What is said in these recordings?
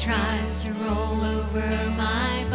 tries to roll over my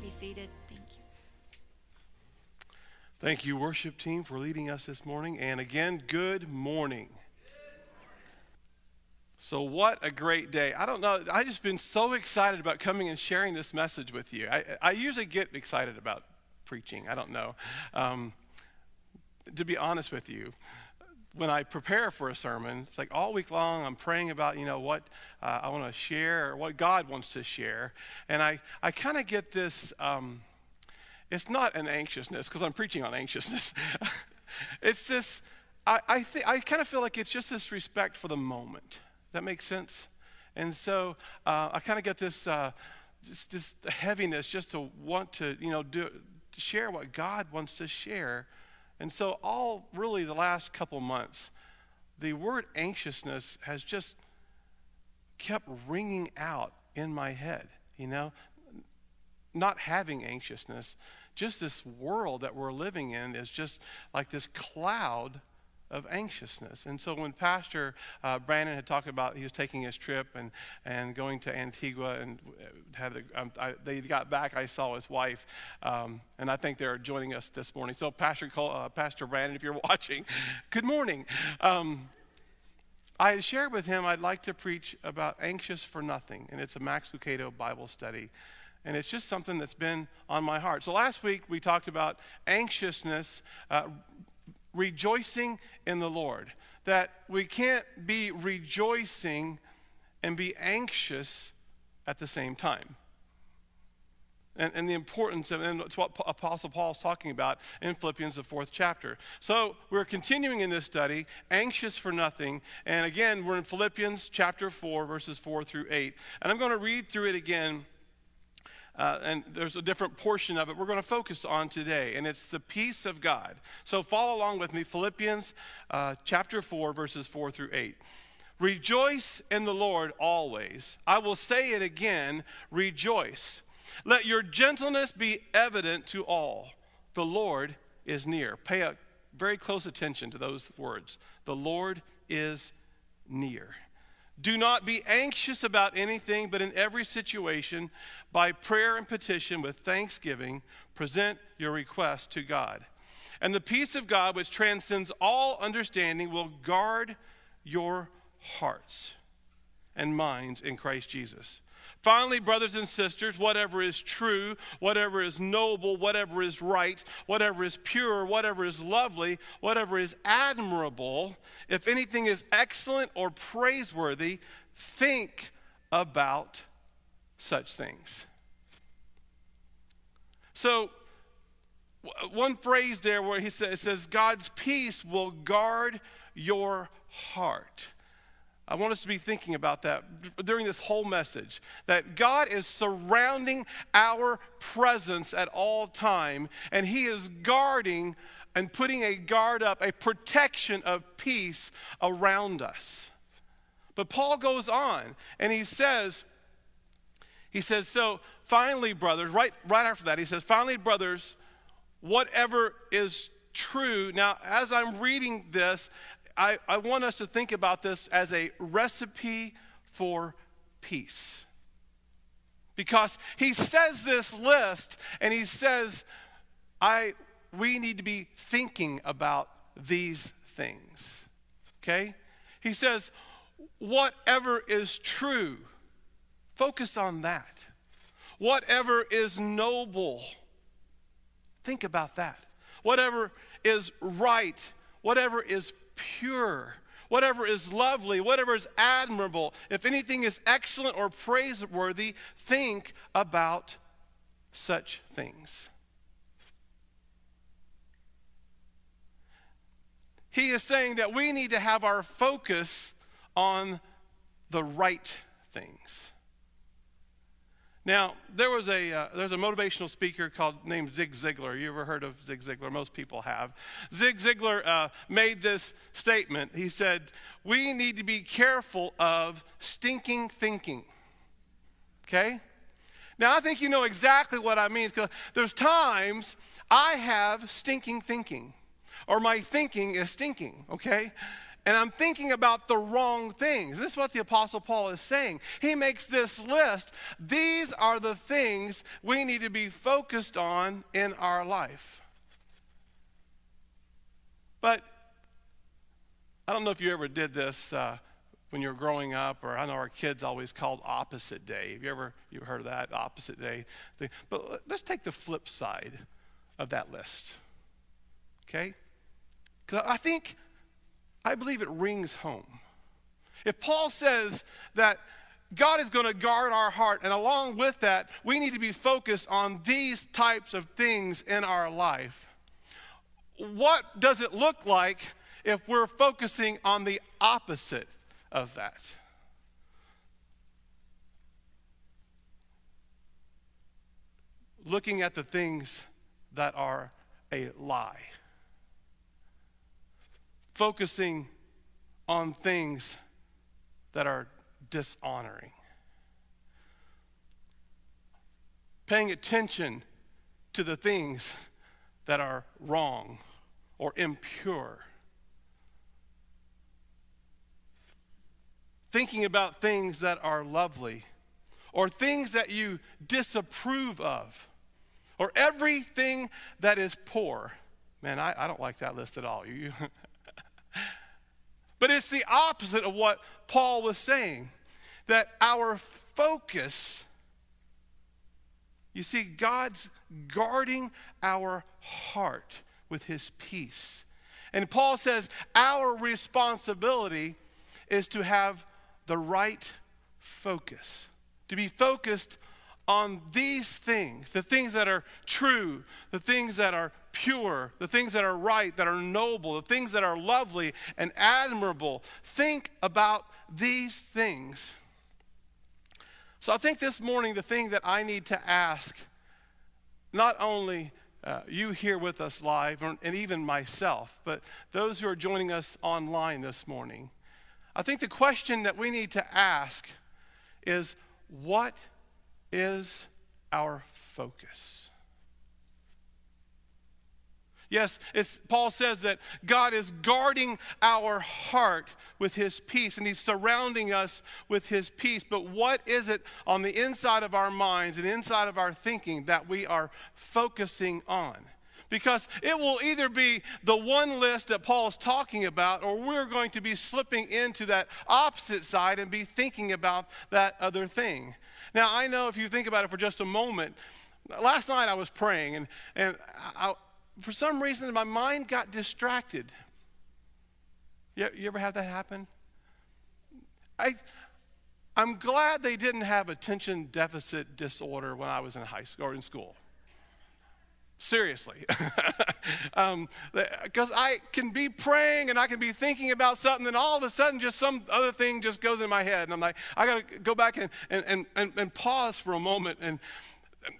be seated. Thank you. Thank you, worship team, for leading us this morning. And again, good morning. So, what a great day. I don't know, i just been so excited about coming and sharing this message with you. I, I usually get excited about preaching. I don't know. Um, to be honest with you, when I prepare for a sermon, it's like all week long I'm praying about, you know, what uh, I want to share or what God wants to share. And I, I kind of get this. Um, it's not an anxiousness because I'm preaching on anxiousness. it's this, I, I, th- I kind of feel like it's just this respect for the moment. That makes sense? And so uh, I kind of get this, uh, just this heaviness just to want to, you know, do, to share what God wants to share. And so all really the last couple months, the word anxiousness has just kept ringing out in my head, you know? not having anxiousness, just this world that we're living in is just like this cloud of anxiousness. And so when Pastor uh, Brandon had talked about he was taking his trip and, and going to Antigua and had a, um, I, they got back, I saw his wife, um, and I think they're joining us this morning. So Pastor Cole, uh, Pastor Brandon, if you're watching, good morning. Um, I had shared with him I'd like to preach about anxious for nothing, and it's a Max Lucado Bible study. And it's just something that's been on my heart. So last week we talked about anxiousness, uh, rejoicing in the Lord. That we can't be rejoicing and be anxious at the same time. And, and, the importance of, and it's what Apostle Paul is talking about in Philippians, the fourth chapter. So we're continuing in this study, anxious for nothing. And again, we're in Philippians chapter 4, verses 4 through 8. And I'm going to read through it again. Uh, and there's a different portion of it we're going to focus on today, and it's the peace of God. So follow along with me Philippians uh, chapter 4, verses 4 through 8. Rejoice in the Lord always. I will say it again rejoice. Let your gentleness be evident to all. The Lord is near. Pay a very close attention to those words. The Lord is near. Do not be anxious about anything, but in every situation, by prayer and petition with thanksgiving, present your request to God. And the peace of God, which transcends all understanding, will guard your hearts and minds in Christ Jesus. Finally, brothers and sisters, whatever is true, whatever is noble, whatever is right, whatever is pure, whatever is lovely, whatever is admirable, if anything is excellent or praiseworthy, think about such things. So, one phrase there where he says, says, God's peace will guard your heart. I want us to be thinking about that during this whole message that God is surrounding our presence at all time and he is guarding and putting a guard up, a protection of peace around us. But Paul goes on and he says he says so finally brothers right right after that he says finally brothers whatever is true. Now as I'm reading this I, I want us to think about this as a recipe for peace. Because he says this list and he says, I, we need to be thinking about these things. Okay? He says, whatever is true, focus on that. Whatever is noble, think about that. Whatever is right, whatever is pure, whatever is lovely, whatever is admirable, if anything is excellent or praiseworthy, think about such things. He is saying that we need to have our focus on the right things. Now, there was a uh, there's a motivational speaker called named Zig Ziglar. You ever heard of Zig Ziglar? Most people have. Zig Ziglar uh, made this statement. He said, "We need to be careful of stinking thinking." Okay. Now, I think you know exactly what I mean. Because there's times I have stinking thinking, or my thinking is stinking. Okay and I'm thinking about the wrong things. This is what the Apostle Paul is saying. He makes this list. These are the things we need to be focused on in our life. But I don't know if you ever did this uh, when you were growing up, or I know our kids always called opposite day. Have you ever you heard of that opposite day thing? But let's take the flip side of that list. Okay? Because I think I believe it rings home. If Paul says that God is going to guard our heart, and along with that, we need to be focused on these types of things in our life. What does it look like if we're focusing on the opposite of that? Looking at the things that are a lie focusing on things that are dishonoring, paying attention to the things that are wrong or impure. Thinking about things that are lovely or things that you disapprove of or everything that is poor. Man, I, I don't like that list at all. You, but it's the opposite of what Paul was saying that our focus, you see, God's guarding our heart with his peace. And Paul says our responsibility is to have the right focus, to be focused on these things the things that are true, the things that are pure, the things that are right, that are noble, the things that are lovely and admirable. Think about these things. So I think this morning, the thing that I need to ask, not only uh, you here with us live, and even myself, but those who are joining us online this morning, I think the question that we need to ask is what is our focus. Yes, Paul says that God is guarding our heart with his peace and he's surrounding us with his peace. But what is it on the inside of our minds and inside of our thinking that we are focusing on? Because it will either be the one list that Paul is talking about, or we're going to be slipping into that opposite side and be thinking about that other thing. Now, I know if you think about it for just a moment, last night I was praying, and, and I, for some reason my mind got distracted. You, you ever have that happen? I, I'm glad they didn't have attention deficit disorder when I was in high school or in school. Seriously. Um, because I can be praying and I can be thinking about something, and all of a sudden, just some other thing just goes in my head. And I'm like, I got to go back and, and, and, and pause for a moment. And um,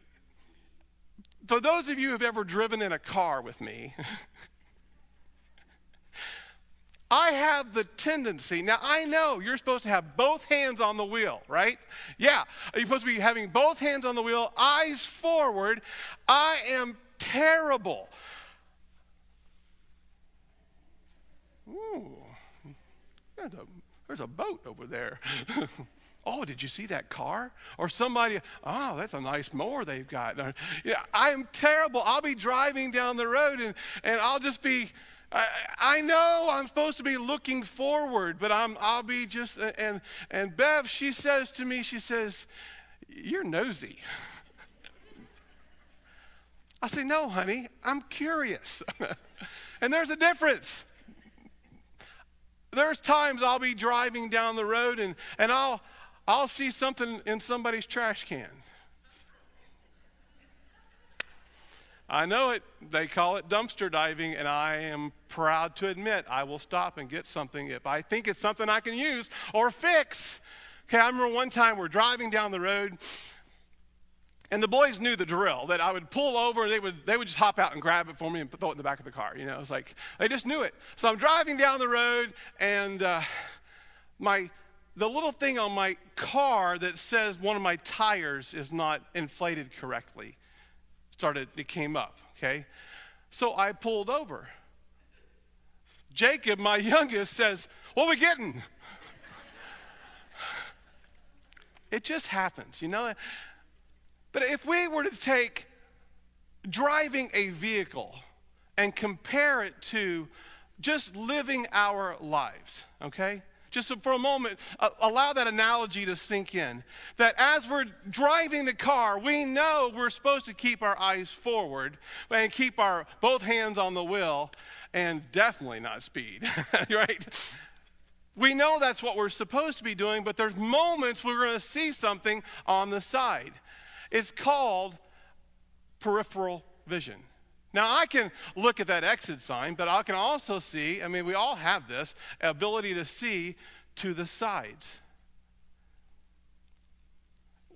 for those of you who have ever driven in a car with me, I have the tendency, now I know you're supposed to have both hands on the wheel, right? Yeah, you're supposed to be having both hands on the wheel, eyes forward. I am terrible. Ooh, there's a, there's a boat over there. oh, did you see that car? Or somebody, oh, that's a nice mower they've got. Uh, yeah, I'm terrible. I'll be driving down the road and, and I'll just be I, I know I'm supposed to be looking forward, but I'm, I'll be just, and, and Bev, she says to me, she says, You're nosy. I say, No, honey, I'm curious. and there's a difference. There's times I'll be driving down the road and, and I'll, I'll see something in somebody's trash can. I know it, they call it dumpster diving, and I am proud to admit I will stop and get something if I think it's something I can use or fix. Okay, I remember one time we're driving down the road, and the boys knew the drill that I would pull over and they would, they would just hop out and grab it for me and throw it in the back of the car. You know, it was like they just knew it. So I'm driving down the road, and uh, my the little thing on my car that says one of my tires is not inflated correctly started, it came up, okay? So I pulled over. Jacob, my youngest, says, What are we getting? it just happens, you know? But if we were to take driving a vehicle and compare it to just living our lives, okay? just for a moment, allow that analogy to sink in. That as we're driving the car, we know we're supposed to keep our eyes forward and keep our both hands on the wheel and definitely not speed, right? We know that's what we're supposed to be doing, but there's moments we're going to see something on the side. It's called peripheral vision. Now, I can look at that exit sign, but I can also see, I mean, we all have this ability to see to the sides.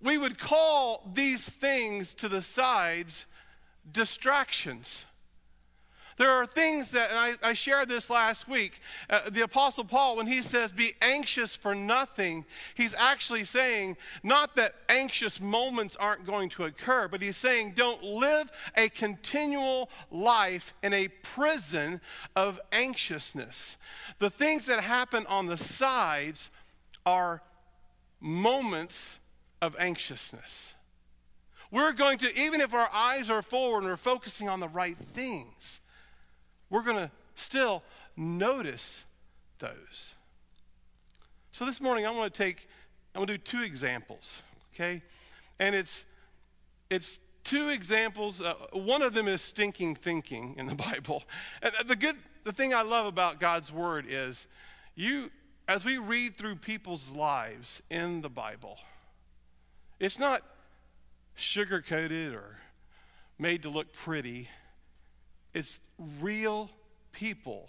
We would call these things to the sides distractions. There are things that, and I, I shared this last week. Uh, the Apostle Paul, when he says, be anxious for nothing, he's actually saying, not that anxious moments aren't going to occur, but he's saying, don't live a continual life in a prison of anxiousness. The things that happen on the sides are moments of anxiousness. We're going to, even if our eyes are forward and we're focusing on the right things, we're going to still notice those. So this morning, I want to take, I'm going to do two examples, okay? And it's, it's two examples. Uh, one of them is stinking thinking in the Bible. And the good, the thing I love about God's word is you, as we read through people's lives in the Bible, it's not sugar coated or made to look pretty. It's real people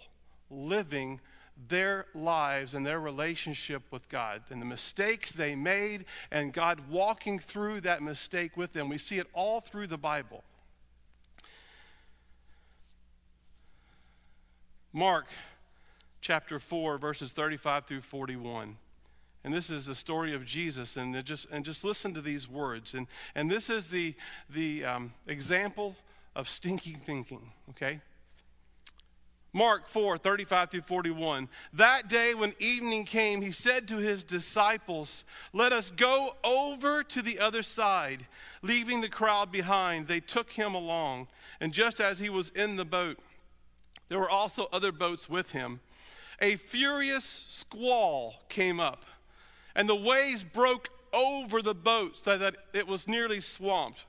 living their lives and their relationship with God and the mistakes they made and God walking through that mistake with them. We see it all through the Bible. Mark chapter 4, verses 35 through 41. And this is the story of Jesus. And just, and just listen to these words. And, and this is the, the um, example of stinking thinking, okay? Mark 4, 35 through 41. That day when evening came, he said to his disciples, Let us go over to the other side. Leaving the crowd behind, they took him along. And just as he was in the boat, there were also other boats with him. A furious squall came up, and the waves broke over the boat so that it was nearly swamped.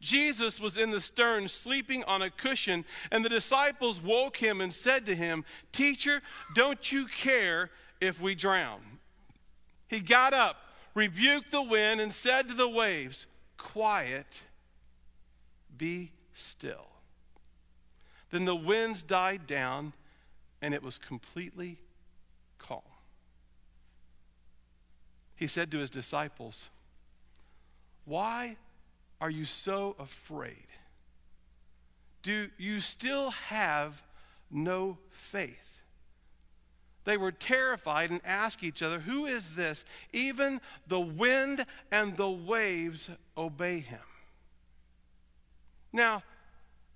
Jesus was in the stern, sleeping on a cushion, and the disciples woke him and said to him, Teacher, don't you care if we drown? He got up, rebuked the wind, and said to the waves, Quiet, be still. Then the winds died down, and it was completely calm. He said to his disciples, Why are you so afraid? Do you still have no faith? They were terrified and asked each other, Who is this? Even the wind and the waves obey him. Now,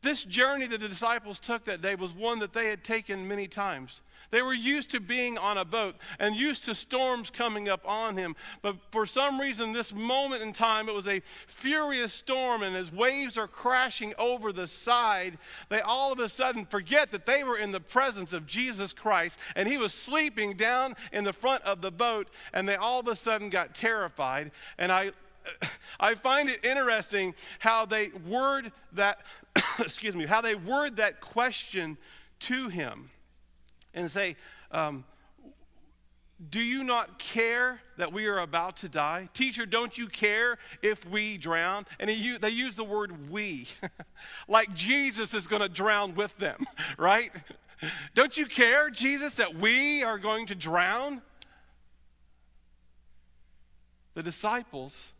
this journey that the disciples took that day was one that they had taken many times. They were used to being on a boat and used to storms coming up on him. But for some reason, this moment in time, it was a furious storm, and as waves are crashing over the side, they all of a sudden forget that they were in the presence of Jesus Christ, and he was sleeping down in the front of the boat, and they all of a sudden got terrified. And I I find it interesting how they word that, excuse me, how they word that question to him and say, um, Do you not care that we are about to die? Teacher, don't you care if we drown? And he, they use the word we, like Jesus is going to drown with them, right? Don't you care, Jesus, that we are going to drown? The disciples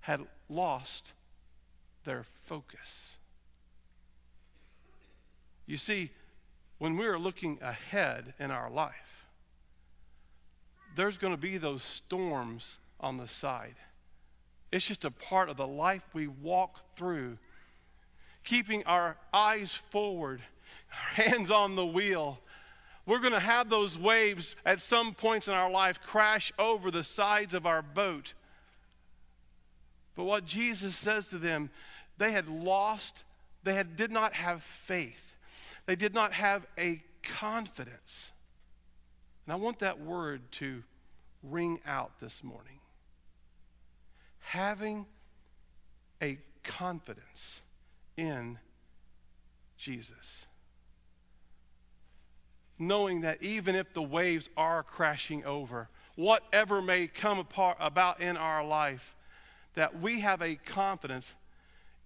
had lost their focus. You see, when we are looking ahead in our life, there's going to be those storms on the side. It's just a part of the life we walk through, keeping our eyes forward, our hands on the wheel. We're going to have those waves at some points in our life crash over the sides of our boat. But what Jesus says to them, they had lost, they had, did not have faith. They did not have a confidence. And I want that word to ring out this morning. Having a confidence in Jesus. Knowing that even if the waves are crashing over, whatever may come apart, about in our life, that we have a confidence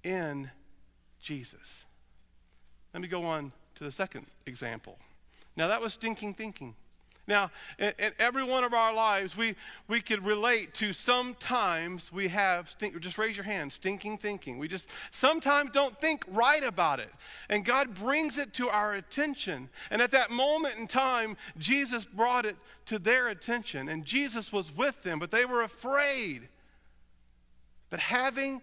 in Jesus. Let me go on to the second example. Now, that was stinking thinking. Now, in, in, every one of our lives, we, we could relate to sometimes we have, stink, just raise your hand, stinking thinking. We just sometimes don't think right about it. And God brings it to our attention. And at that moment in time, Jesus brought it to their attention. And Jesus was with them, but they were afraid but having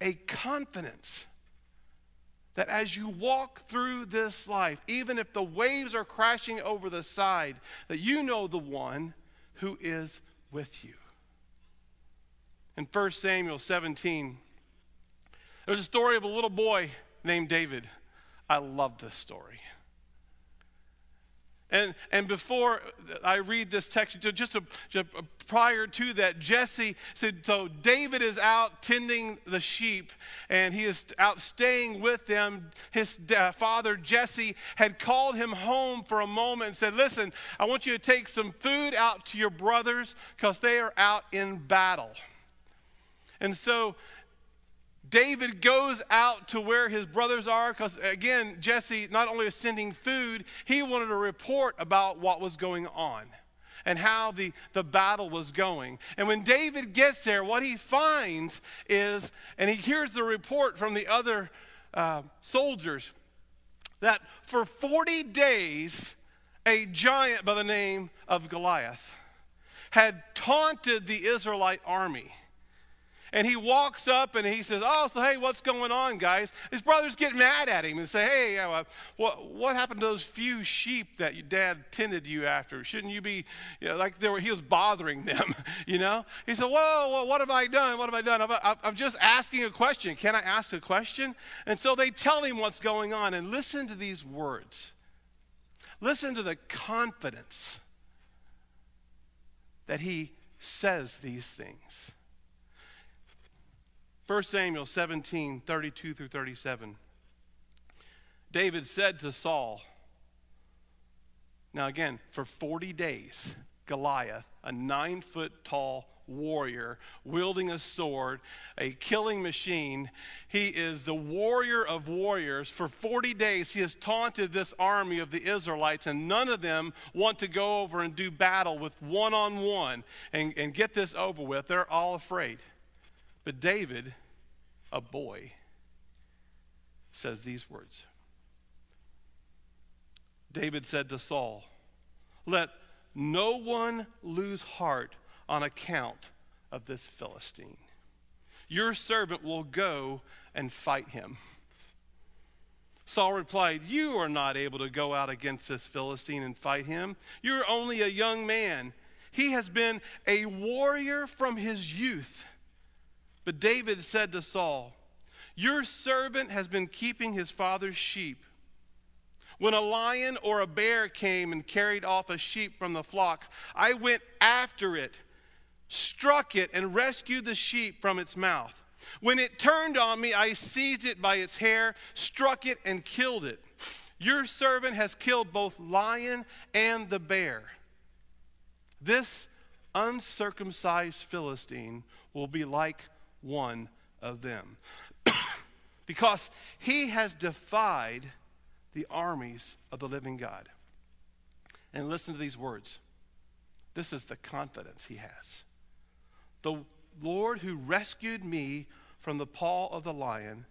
a confidence that as you walk through this life, even if the waves are crashing over the side, that you know the one who is with you. In 1 Samuel 17, there's a story of a little boy named David. I love this story. And, and before I read this text, just, a, just a, prior to that, Jesse said, So David is out tending the sheep and he is out staying with them. His uh, father, Jesse, had called him home for a moment and said, Listen, I want you to take some food out to your brothers because they are out in battle. And so David goes out to where his brothers are because, again, Jesse not only is sending food, he wanted a report about what was going on and how the, the battle was going. And when David gets there, what he finds is, and he hears the report from the other uh, soldiers, that for 40 days, a giant by the name of Goliath had taunted the Israelite army and he walks up and he says, Oh, so hey, what's going on, guys? His brothers get mad at him and say, Hey, uh, what, what happened to those few sheep that your dad tended you after? Shouldn't you be, you know, like were, he was bothering them, you know? He said, Whoa, whoa, what have I done? What have I done? I'm, I'm just asking a question. Can I ask a question? And so they tell him what's going on. And listen to these words. Listen to the confidence that he says these things. 1 Samuel 17, 32 through 37. David said to Saul, now again, for 40 days, Goliath, a nine foot tall warrior, wielding a sword, a killing machine. He is the warrior of warriors. For 40 days, he has taunted this army of the Israelites, and none of them want to go over and do battle with one on one and and get this over with. They're all afraid. But David, a boy, says these words David said to Saul, Let no one lose heart on account of this Philistine. Your servant will go and fight him. Saul replied, You are not able to go out against this Philistine and fight him. You're only a young man. He has been a warrior from his youth. But David said to Saul, Your servant has been keeping his father's sheep. When a lion or a bear came and carried off a sheep from the flock, I went after it, struck it, and rescued the sheep from its mouth. When it turned on me, I seized it by its hair, struck it, and killed it. Your servant has killed both lion and the bear. This uncircumcised Philistine will be like one of them, because he has defied the armies of the living God. And listen to these words. This is the confidence he has. The Lord who rescued me from the paw of the lion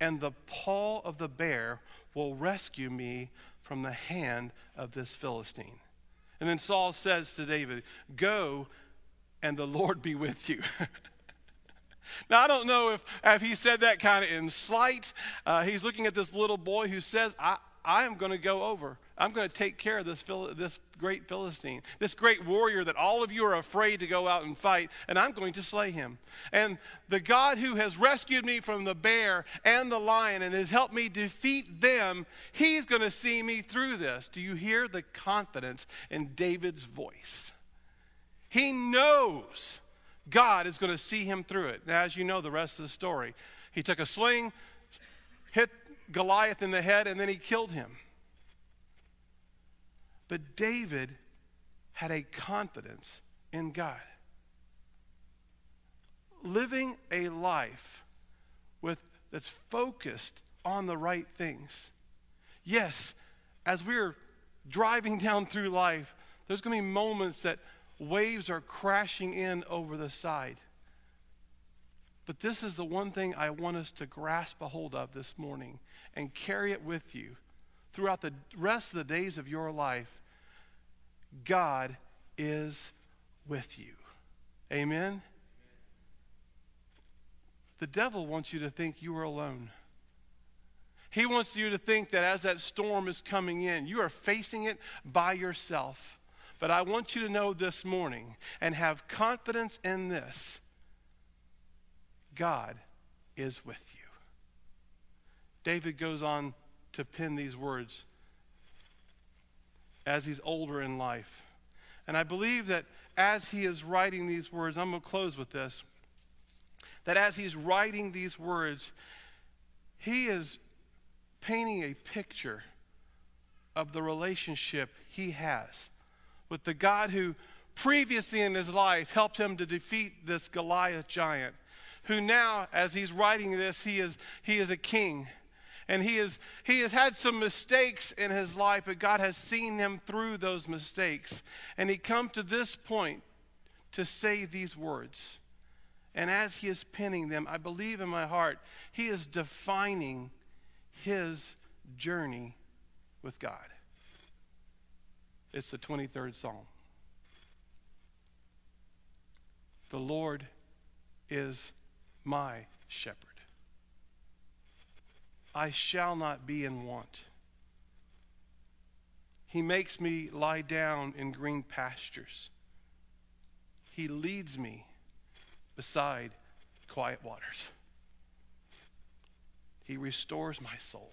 and the paw of the bear will rescue me from the hand of this Philistine. And then Saul says to David, Go and the Lord be with you. Now, I don't know if, if he said that kind of in slight. Uh, he's looking at this little boy who says, I, I am going to go over. I'm going to take care of this, this great Philistine, this great warrior that all of you are afraid to go out and fight, and I'm going to slay him. And the God who has rescued me from the bear and the lion and has helped me defeat them, he's going to see me through this. Do you hear the confidence in David's voice? He knows God is going to see him through it. Now, as you know, the rest of the story, he took a sling, hit Goliath in the head, and then he killed him. But David had a confidence in God. Living a life with, that's focused on the right things. Yes, as we're driving down through life, there's going to be moments that waves are crashing in over the side. But this is the one thing I want us to grasp a hold of this morning and carry it with you throughout the rest of the days of your life. God is with you. Amen? The devil wants you to think you are alone. He wants you to think that as that storm is coming in, you are facing it by yourself. But I want you to know this morning and have confidence in this God is with you. David goes on to pen these words as he's older in life. And I believe that as he is writing these words, I'm going to close with this, that as he's writing these words, he is painting a picture of the relationship he has with the God who previously in his life helped him to defeat this Goliath giant, who now, as he's writing this, he is, he is a king. And he, is, he has had some mistakes in his life, but God has seen him through those mistakes. And he come to this point to say these words. And as he is penning them, I believe in my heart, he is defining his journey with God. It's the 23rd Psalm. The Lord is my shepherd. I shall not be in want. He makes me lie down in green pastures. He leads me beside quiet waters. He restores my soul.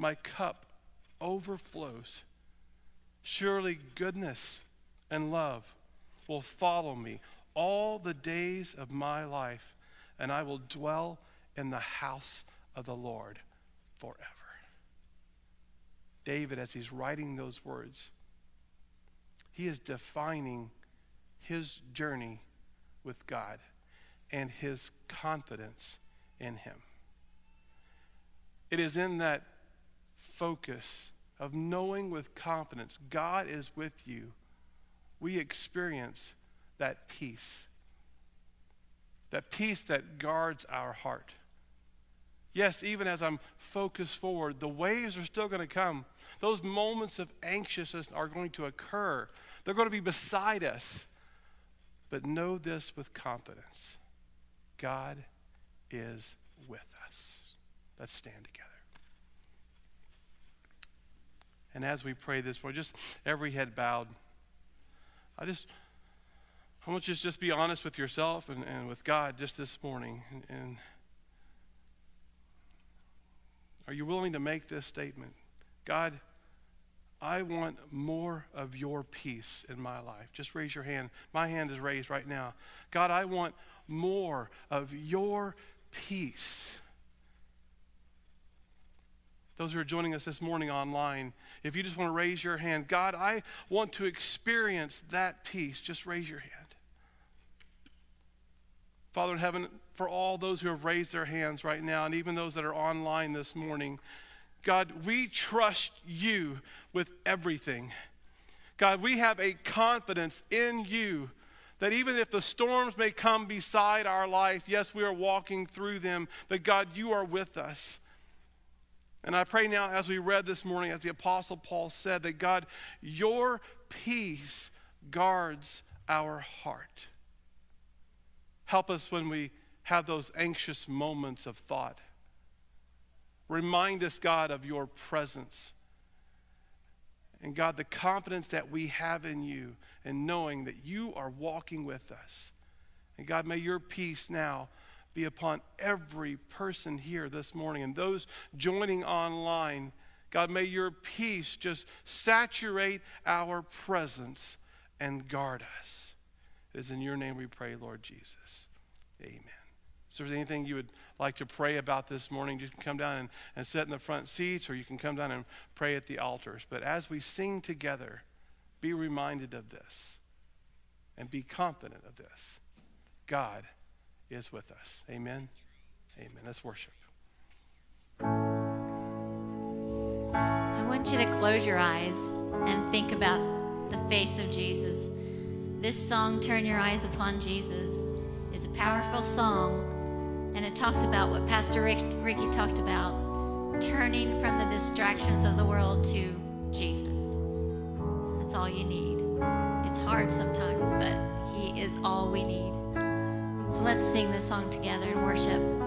My cup overflows. Surely goodness and love will follow me all the days of my life, and I will dwell in the house of the Lord forever. David, as he's writing those words, he is defining his journey with God and his confidence in him. It is in that focus of knowing with confidence God is with you, we experience that peace. That peace that guards our heart. Yes, even as I'm focused forward, the waves are still going to come. Those moments of anxiousness are going to occur. They're going to be beside us. But know this with confidence God is with us. Let's stand together. And as we pray this, for just every head bowed, I just I want you to just be honest with yourself and, and with God just this morning. And, and are you willing to make this statement? God, I want more of your peace in my life. Just raise your hand. My hand is raised right now. God, I want more of your peace. Those who are joining us this morning online, if you just want to raise your hand, God, I want to experience that peace. Just raise your hand. Father in heaven, for all those who have raised their hands right now, and even those that are online this morning, God, we trust you with everything. God, we have a confidence in you that even if the storms may come beside our life, yes, we are walking through them, but God, you are with us. And I pray now, as we read this morning, as the Apostle Paul said, that God, your peace guards our heart. Help us when we have those anxious moments of thought. Remind us, God, of your presence. And God, the confidence that we have in you and knowing that you are walking with us. And God, may your peace now be upon every person here this morning and those joining online. God, may your peace just saturate our presence and guard us. It is in your name we pray, Lord Jesus. Amen. So, if there's anything you would like to pray about this morning, you can come down and, and sit in the front seats, or you can come down and pray at the altars. But as we sing together, be reminded of this and be confident of this. God is with us. Amen. Amen. Let's worship. I want you to close your eyes and think about the face of Jesus. This song, Turn Your Eyes Upon Jesus, is a powerful song, and it talks about what Pastor Rick, Ricky talked about turning from the distractions of the world to Jesus. That's all you need. It's hard sometimes, but He is all we need. So let's sing this song together and worship.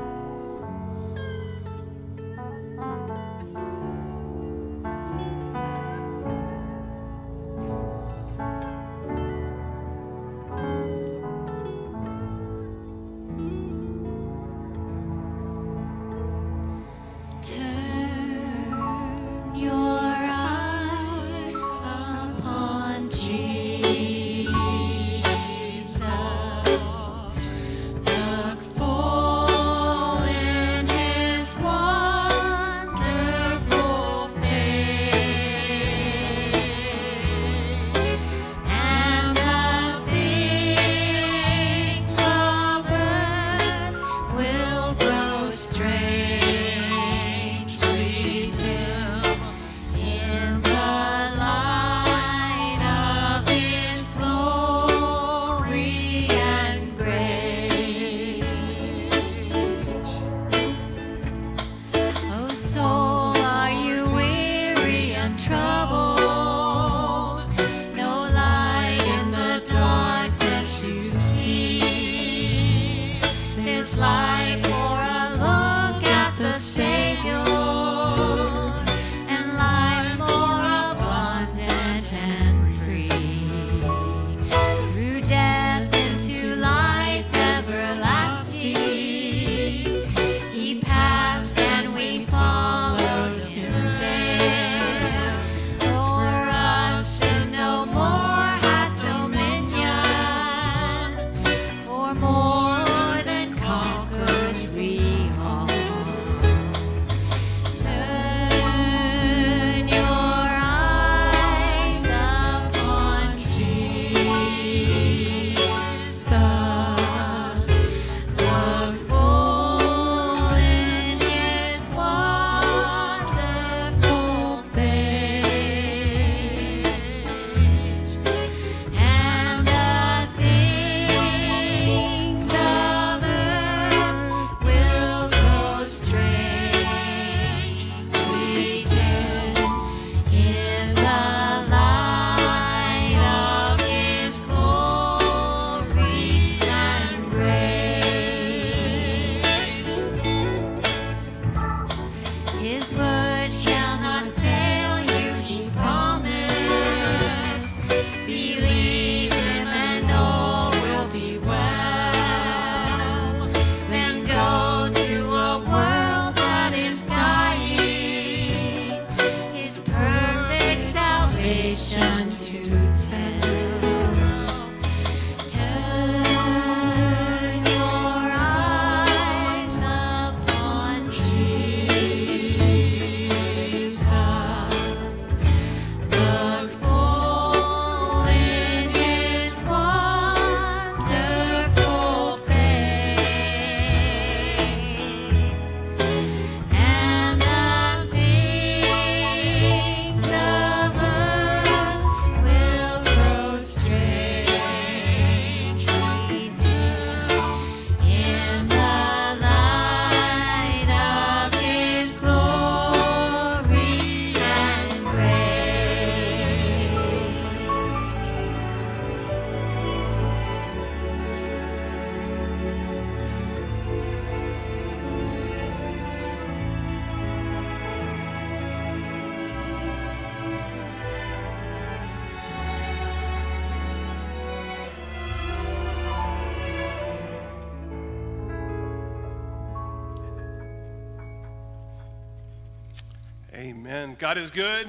God is good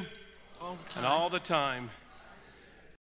All the and time. all the time.